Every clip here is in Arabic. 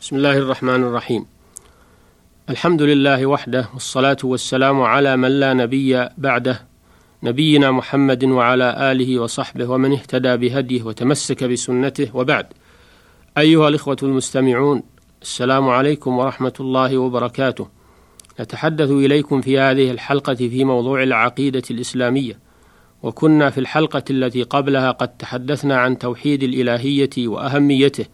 بسم الله الرحمن الرحيم الحمد لله وحده والصلاة والسلام على من لا نبي بعده نبينا محمد وعلى آله وصحبه ومن اهتدى بهديه وتمسك بسنته وبعد أيها الإخوة المستمعون السلام عليكم ورحمة الله وبركاته نتحدث إليكم في هذه الحلقة في موضوع العقيدة الإسلامية وكنا في الحلقة التي قبلها قد تحدثنا عن توحيد الإلهية وأهميته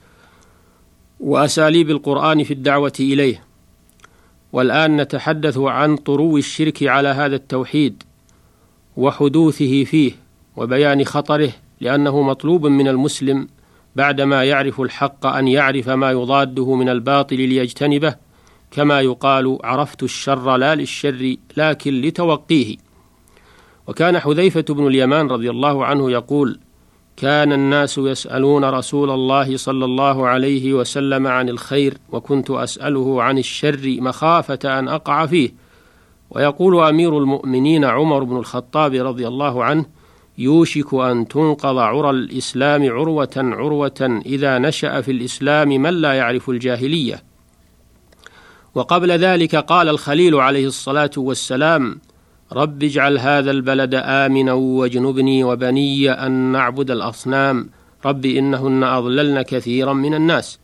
وأساليب القرآن في الدعوة إليه. والآن نتحدث عن طرو الشرك على هذا التوحيد وحدوثه فيه وبيان خطره لأنه مطلوب من المسلم بعدما يعرف الحق أن يعرف ما يضاده من الباطل ليجتنبه كما يقال عرفت الشر لا للشر لكن لتوقيه وكان حذيفة بن اليمان رضي الله عنه يقول كان الناس يسألون رسول الله صلى الله عليه وسلم عن الخير وكنت أسأله عن الشر مخافة أن أقع فيه. ويقول أمير المؤمنين عمر بن الخطاب رضي الله عنه يوشك أن تنقض عرى الإسلام عروة عروة إذا نشأ في الإسلام من لا يعرف الجاهلية. وقبل ذلك قال الخليل عليه الصلاة والسلام رب اجعل هذا البلد آمنا واجنبني وبني أن نعبد الأصنام. رب إنهن أضللن كثيرا من الناس.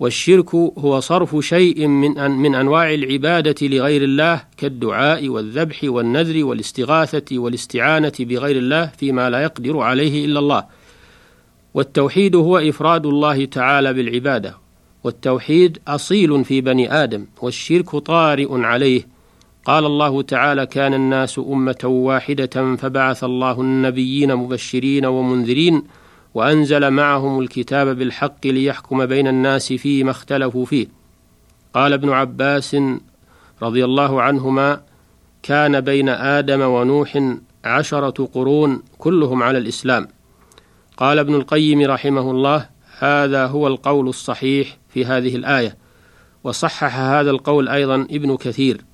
والشرك هو صرف شيء من أن من أنواع العبادة لغير الله كالدعاء والذبح والنذر والاستغاثة والاستعانة بغير الله فيما لا يقدر عليه إلا الله. والتوحيد هو إفراد الله تعالى بالعبادة. والتوحيد أصيل في بني آدم والشرك طارئ عليه. قال الله تعالى كان الناس أمة واحدة فبعث الله النبيين مبشرين ومنذرين وأنزل معهم الكتاب بالحق ليحكم بين الناس فيما اختلفوا فيه. قال ابن عباس رضي الله عنهما كان بين آدم ونوح عشرة قرون كلهم على الإسلام. قال ابن القيم رحمه الله هذا هو القول الصحيح في هذه الآية وصحح هذا القول أيضا ابن كثير.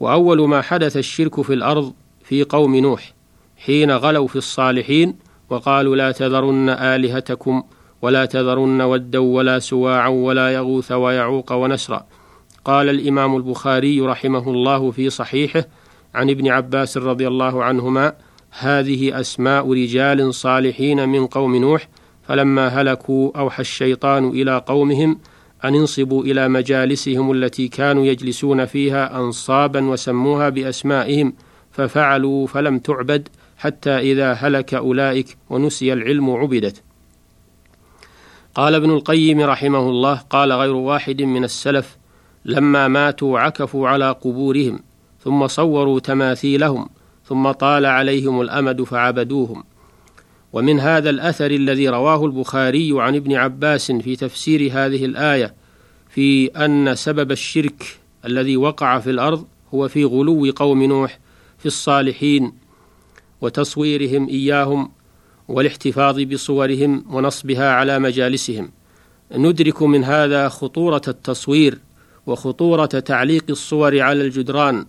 وأول ما حدث الشرك في الأرض في قوم نوح حين غلوا في الصالحين وقالوا لا تذرن آلهتكم ولا تذرن ودا ولا سواعا ولا يغوث ويعوق ونسرا. قال الإمام البخاري رحمه الله في صحيحه عن ابن عباس رضي الله عنهما هذه أسماء رجال صالحين من قوم نوح فلما هلكوا أوحى الشيطان إلى قومهم أن انصبوا إلى مجالسهم التي كانوا يجلسون فيها أنصابا وسموها بأسمائهم ففعلوا فلم تعبد حتى إذا هلك أولئك ونسي العلم عبدت. قال ابن القيم رحمه الله قال غير واحد من السلف لما ماتوا عكفوا على قبورهم ثم صوروا تماثيلهم ثم طال عليهم الأمد فعبدوهم ومن هذا الأثر الذي رواه البخاري عن ابن عباس في تفسير هذه الآية في أن سبب الشرك الذي وقع في الأرض هو في غلو قوم نوح في الصالحين وتصويرهم إياهم والاحتفاظ بصورهم ونصبها على مجالسهم. ندرك من هذا خطورة التصوير وخطورة تعليق الصور على الجدران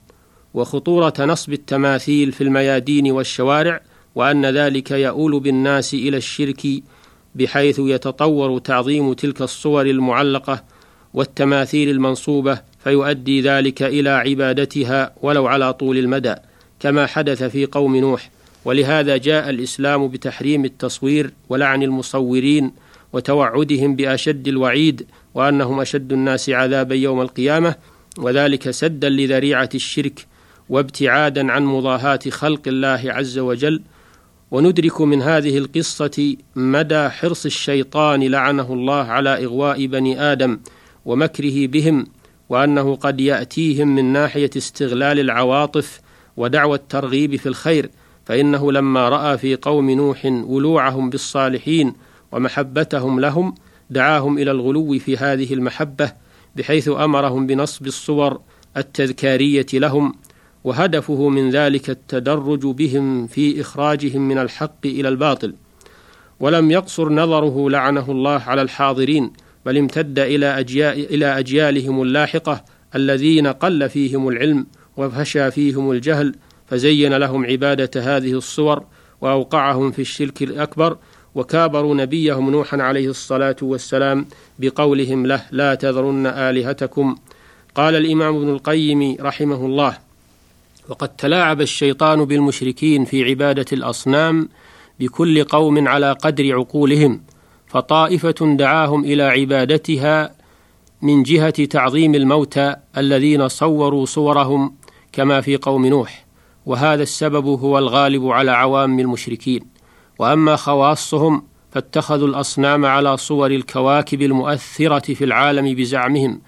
وخطورة نصب التماثيل في الميادين والشوارع وأن ذلك يؤول بالناس إلى الشرك بحيث يتطور تعظيم تلك الصور المعلقة والتماثيل المنصوبة فيؤدي ذلك إلى عبادتها ولو على طول المدى كما حدث في قوم نوح. ولهذا جاء الإسلام بتحريم التصوير ولعن المصورين وتوعدهم بأشد الوعيد وأنهم أشد الناس عذابا يوم القيامة وذلك سدا لذريعة الشرك وابتعادا عن مضاهاة خلق الله عز وجل وندرك من هذه القصة مدى حرص الشيطان لعنه الله على إغواء بني آدم ومكره بهم وأنه قد يأتيهم من ناحية استغلال العواطف ودعوى الترغيب في الخير فإنه لما رأى في قوم نوح ولوعهم بالصالحين ومحبتهم لهم دعاهم إلى الغلو في هذه المحبة بحيث أمرهم بنصب الصور التذكارية لهم وهدفه من ذلك التدرج بهم في إخراجهم من الحق إلى الباطل. ولم يقصر نظره لعنه الله على الحاضرين بل امتد إلى إلى أجيالهم اللاحقة الذين قل فيهم العلم وفشى فيهم الجهل فزين لهم عبادة هذه الصور وأوقعهم في الشرك الأكبر وكابروا نبيهم نوحا عليه الصلاة والسلام بقولهم له لا تذرن آلهتكم. قال الإمام ابن القيم رحمه الله وقد تلاعب الشيطان بالمشركين في عبادة الأصنام بكل قوم على قدر عقولهم فطائفة دعاهم إلى عبادتها من جهة تعظيم الموتى الذين صوروا صورهم كما في قوم نوح وهذا السبب هو الغالب على عوام المشركين. وأما خواصهم فاتخذوا الأصنام على صور الكواكب المؤثرة في العالم بزعمهم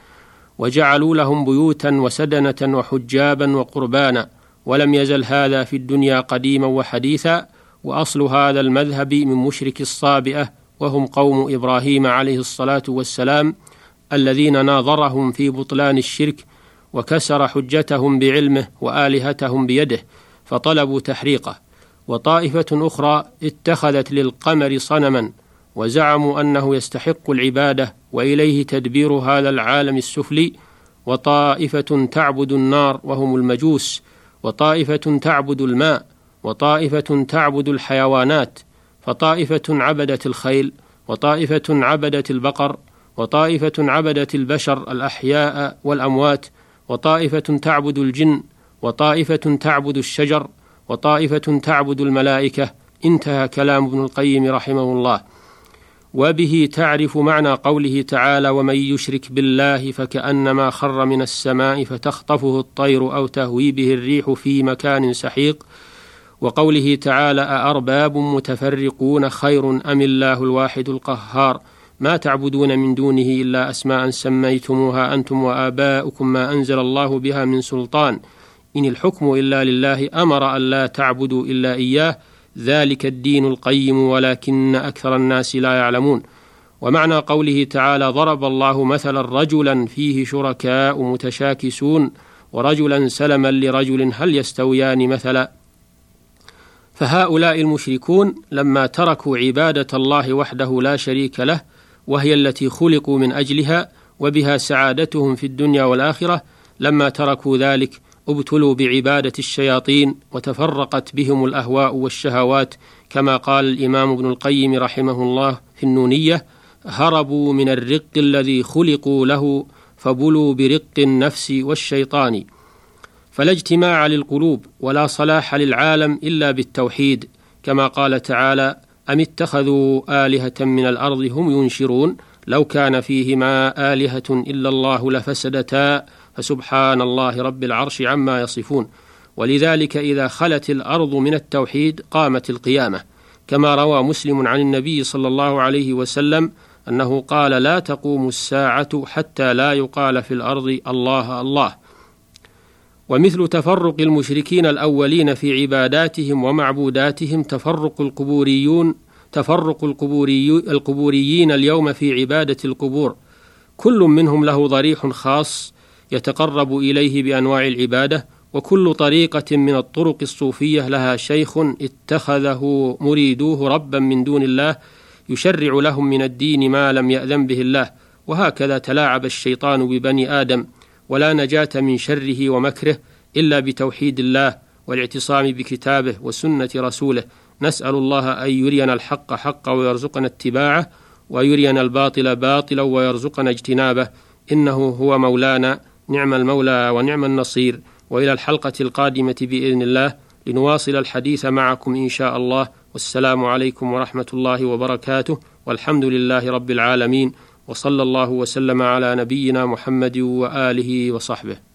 وجعلوا لهم بيوتا وسدنة وحجابا وقربانا ولم يزل هذا في الدنيا قديما وحديثا وأصل هذا المذهب من مشرك الصابئة وهم قوم إبراهيم عليه الصلاة والسلام الذين ناظرهم في بطلان الشرك وكسر حجتهم بعلمه وآلهتهم بيده فطلبوا تحريقه. وطائفة أخرى اتخذت للقمر صنما وزعموا أنه يستحق العبادة وإليه تدبير هذا العالم السفلي وطائفة تعبد النار وهم المجوس وطائفة تعبد الماء وطائفة تعبد الحيوانات فطائفة عبدت الخيل وطائفة عبدت البقر وطائفة عبدت البشر الأحياء والأموات وطائفة تعبد الجن وطائفة تعبد الشجر وطائفة تعبد الملائكة. انتهى كلام ابن القيم رحمه الله. وبه تعرف معنى قوله تعالى ومن يشرك بالله فكأنما خر من السماء فتخطفه الطير أو تهوي به الريح في مكان سحيق وقوله تعالى أأرباب متفرقون خير أم الله الواحد القهار ما تعبدون من دونه إلا أسماء سميتموها أنتم وآباؤكم ما أنزل الله بها من سلطان إن الحكم إلا لله أمر أن لا تعبدوا إلا إياه ذلك الدين القيم ولكن أكثر الناس لا يعلمون. ومعنى قوله تعالى ضرب الله مثلا رجلا فيه شركاء متشاكسون ورجلا سلما لرجل هل يستويان مثلا؟ فهؤلاء المشركون لما تركوا عبادة الله وحده لا شريك له وهي التي خلقوا من أجلها وبها سعادتهم في الدنيا والآخرة لما تركوا ذلك ابتلوا بعبادة الشياطين وتفرقت بهم الأهواء والشهوات كما قال الإمام ابن القيم رحمه الله في النونية هربوا من الرق الذي خلقوا له فبلوا برق النفس والشيطان فلا اجتماع للقلوب ولا صلاح للعالم إلا بالتوحيد كما قال تعالى أم اتخذوا آلهة من الأرض هم ينشرون؟ لو كان فيهما آلهة إلا الله لفسدتا فسبحان الله رب العرش عما يصفون. ولذلك إذا خلت الأرض من التوحيد قامت القيامة. كما روى مسلم عن النبي صلى الله عليه وسلم أنه قال لا تقوم الساعة حتى لا يقال في الأرض الله الله. ومثل تفرق المشركين الأولين في عباداتهم ومعبوداتهم تفرق القبوريون تفرق القبوري القبوريين اليوم في عبادة القبور. كل منهم له ضريح خاص يتقرب إليه بأنواع العبادة وكل طريقة من الطرق الصوفية لها شيخ اتخذه مريدوه ربا من دون الله يشرع لهم من الدين ما لم يأذن به الله. وهكذا تلاعب الشيطان ببني آدم ولا نجاة من شره ومكره إلا بتوحيد الله والاعتصام بكتابه وسنة رسوله. نسأل الله أن يرينا الحق حقا ويرزقنا اتباعه ويرينا الباطل باطلا ويرزقنا اجتنابه. إنه هو مولانا. نعم المولى ونعم النصير وإلى الحلقة القادمة بإذن الله لنواصل الحديث معكم إن شاء الله. والسلام عليكم ورحمة الله وبركاته. والحمد لله رب العالمين. وصلى الله وسلم على نبينا محمد وآله وصحبه.